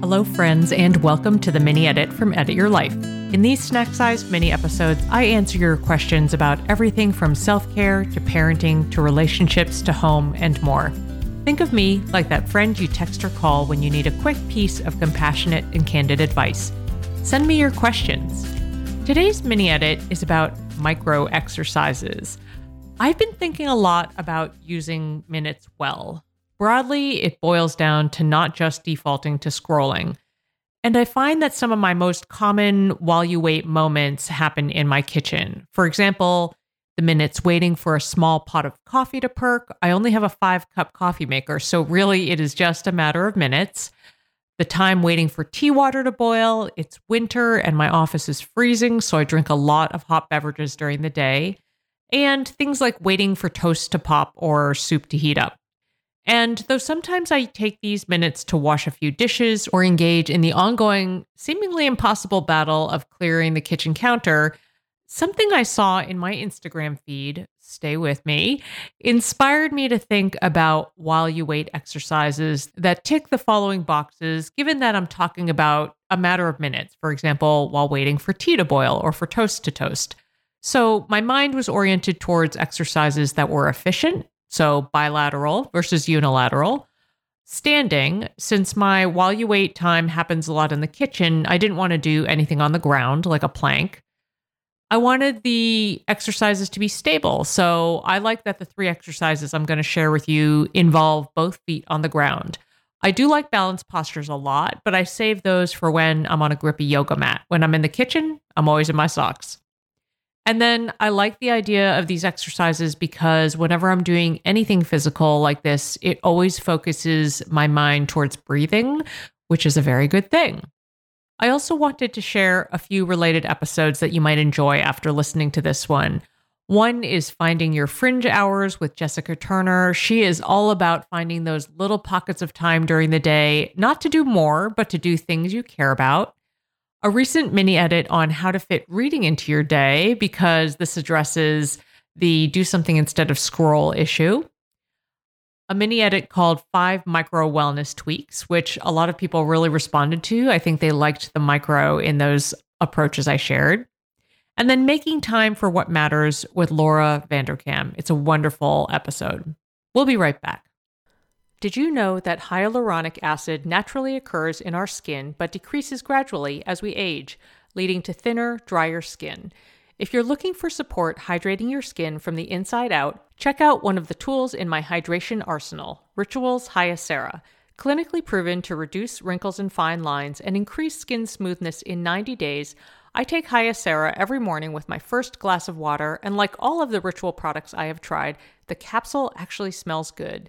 Hello, friends, and welcome to the mini edit from Edit Your Life. In these snack sized mini episodes, I answer your questions about everything from self care to parenting to relationships to home and more. Think of me like that friend you text or call when you need a quick piece of compassionate and candid advice. Send me your questions. Today's mini edit is about micro exercises. I've been thinking a lot about using minutes well. Broadly, it boils down to not just defaulting to scrolling. And I find that some of my most common while you wait moments happen in my kitchen. For example, the minutes waiting for a small pot of coffee to perk. I only have a five cup coffee maker, so really it is just a matter of minutes. The time waiting for tea water to boil. It's winter and my office is freezing, so I drink a lot of hot beverages during the day. And things like waiting for toast to pop or soup to heat up. And though sometimes I take these minutes to wash a few dishes or engage in the ongoing, seemingly impossible battle of clearing the kitchen counter, something I saw in my Instagram feed, stay with me, inspired me to think about while you wait exercises that tick the following boxes, given that I'm talking about a matter of minutes, for example, while waiting for tea to boil or for toast to toast. So my mind was oriented towards exercises that were efficient so bilateral versus unilateral. Standing, since my while you wait time happens a lot in the kitchen, I didn't want to do anything on the ground like a plank. I wanted the exercises to be stable. So I like that the three exercises I'm going to share with you involve both feet on the ground. I do like balance postures a lot, but I save those for when I'm on a grippy yoga mat. When I'm in the kitchen, I'm always in my socks. And then I like the idea of these exercises because whenever I'm doing anything physical like this, it always focuses my mind towards breathing, which is a very good thing. I also wanted to share a few related episodes that you might enjoy after listening to this one. One is Finding Your Fringe Hours with Jessica Turner. She is all about finding those little pockets of time during the day, not to do more, but to do things you care about a recent mini edit on how to fit reading into your day because this addresses the do something instead of scroll issue. A mini edit called Five Micro Wellness Tweaks, which a lot of people really responded to. I think they liked the micro in those approaches I shared. And then Making Time for What Matters with Laura Vanderkam. It's a wonderful episode. We'll be right back. Did you know that hyaluronic acid naturally occurs in our skin but decreases gradually as we age, leading to thinner, drier skin? If you're looking for support hydrating your skin from the inside out, check out one of the tools in my hydration arsenal, Rituals Hyacera. Clinically proven to reduce wrinkles and fine lines and increase skin smoothness in 90 days, I take Hyacera every morning with my first glass of water, and like all of the Ritual products I have tried, the capsule actually smells good.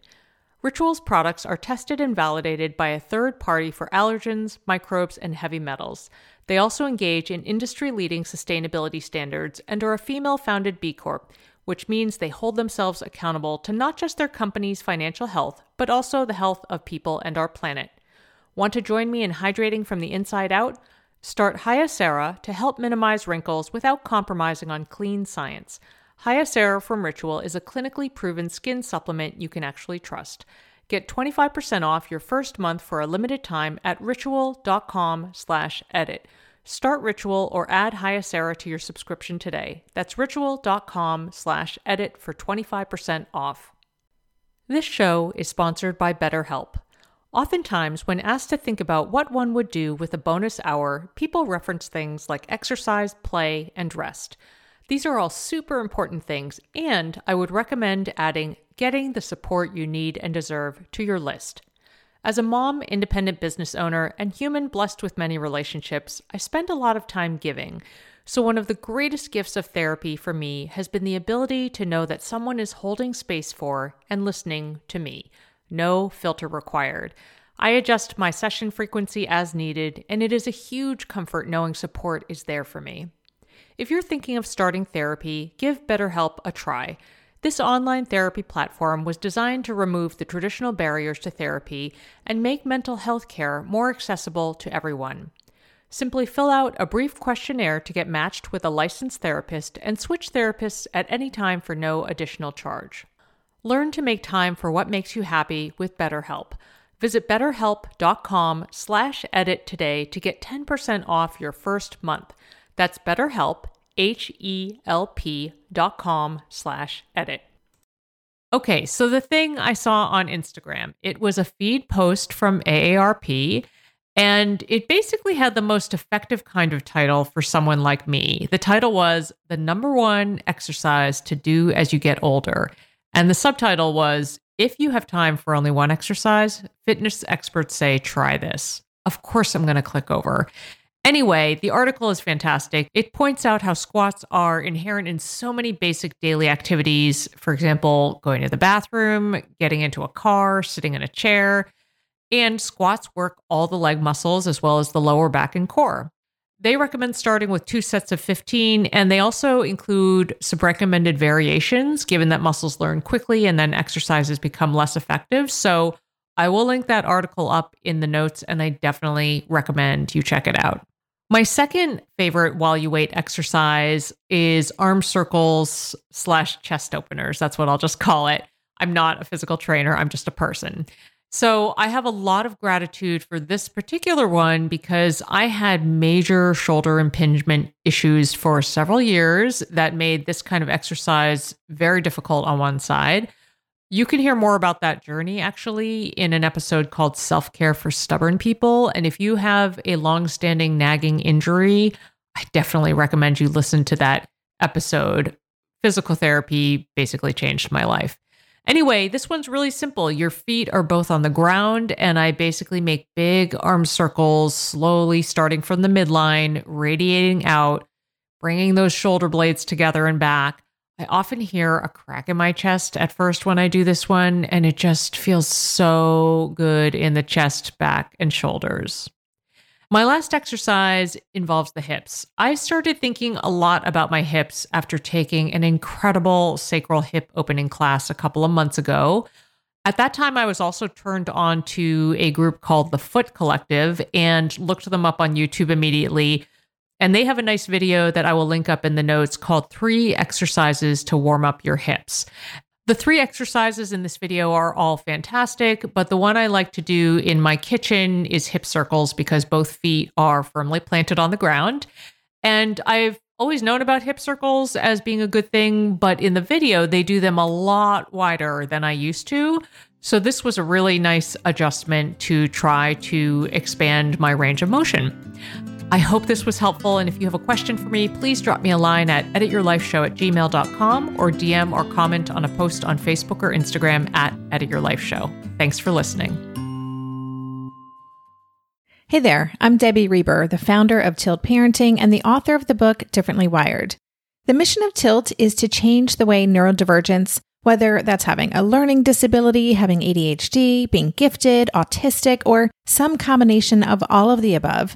Rituals products are tested and validated by a third party for allergens, microbes, and heavy metals. They also engage in industry leading sustainability standards and are a female founded B Corp, which means they hold themselves accountable to not just their company's financial health, but also the health of people and our planet. Want to join me in hydrating from the inside out? Start Hyacera to help minimize wrinkles without compromising on clean science. Hyacera from Ritual is a clinically proven skin supplement you can actually trust. Get 25% off your first month for a limited time at ritual.com slash edit. Start Ritual or add Hyacera to your subscription today. That's ritual.com slash edit for 25% off. This show is sponsored by BetterHelp. Oftentimes, when asked to think about what one would do with a bonus hour, people reference things like exercise, play, and rest. These are all super important things, and I would recommend adding getting the support you need and deserve to your list. As a mom, independent business owner, and human blessed with many relationships, I spend a lot of time giving. So, one of the greatest gifts of therapy for me has been the ability to know that someone is holding space for and listening to me. No filter required. I adjust my session frequency as needed, and it is a huge comfort knowing support is there for me. If you're thinking of starting therapy, give BetterHelp a try. This online therapy platform was designed to remove the traditional barriers to therapy and make mental health care more accessible to everyone. Simply fill out a brief questionnaire to get matched with a licensed therapist and switch therapists at any time for no additional charge. Learn to make time for what makes you happy with BetterHelp. Visit betterhelp.com slash edit today to get 10% off your first month. That's betterhelp, H-E-L-P dot com slash edit. Okay, so the thing I saw on Instagram, it was a feed post from AARP, and it basically had the most effective kind of title for someone like me. The title was The Number One Exercise to Do as You Get Older. And the subtitle was if you have time for only one exercise, fitness experts say try this. Of course, I'm going to click over. Anyway, the article is fantastic. It points out how squats are inherent in so many basic daily activities. For example, going to the bathroom, getting into a car, sitting in a chair. And squats work all the leg muscles as well as the lower back and core. They recommend starting with two sets of 15, and they also include some recommended variations given that muscles learn quickly and then exercises become less effective. So I will link that article up in the notes, and I definitely recommend you check it out. My second favorite while you wait exercise is arm circles slash chest openers. That's what I'll just call it. I'm not a physical trainer, I'm just a person. So I have a lot of gratitude for this particular one because I had major shoulder impingement issues for several years that made this kind of exercise very difficult on one side. You can hear more about that journey actually in an episode called Self Care for Stubborn People. And if you have a long-standing nagging injury, I definitely recommend you listen to that episode. Physical therapy basically changed my life. Anyway, this one's really simple. Your feet are both on the ground, and I basically make big arm circles, slowly starting from the midline, radiating out, bringing those shoulder blades together and back. I often hear a crack in my chest at first when I do this one, and it just feels so good in the chest, back, and shoulders. My last exercise involves the hips. I started thinking a lot about my hips after taking an incredible sacral hip opening class a couple of months ago. At that time, I was also turned on to a group called the Foot Collective and looked them up on YouTube immediately. And they have a nice video that I will link up in the notes called Three Exercises to Warm Up Your Hips. The three exercises in this video are all fantastic, but the one I like to do in my kitchen is hip circles because both feet are firmly planted on the ground. And I've always known about hip circles as being a good thing, but in the video, they do them a lot wider than I used to. So this was a really nice adjustment to try to expand my range of motion. I hope this was helpful. And if you have a question for me, please drop me a line at edityourlifeshow at gmail.com or DM or comment on a post on Facebook or Instagram at edityourlifeshow. Thanks for listening. Hey there, I'm Debbie Reber, the founder of Tilt Parenting and the author of the book Differently Wired. The mission of Tilt is to change the way neurodivergence, whether that's having a learning disability, having ADHD, being gifted, autistic, or some combination of all of the above,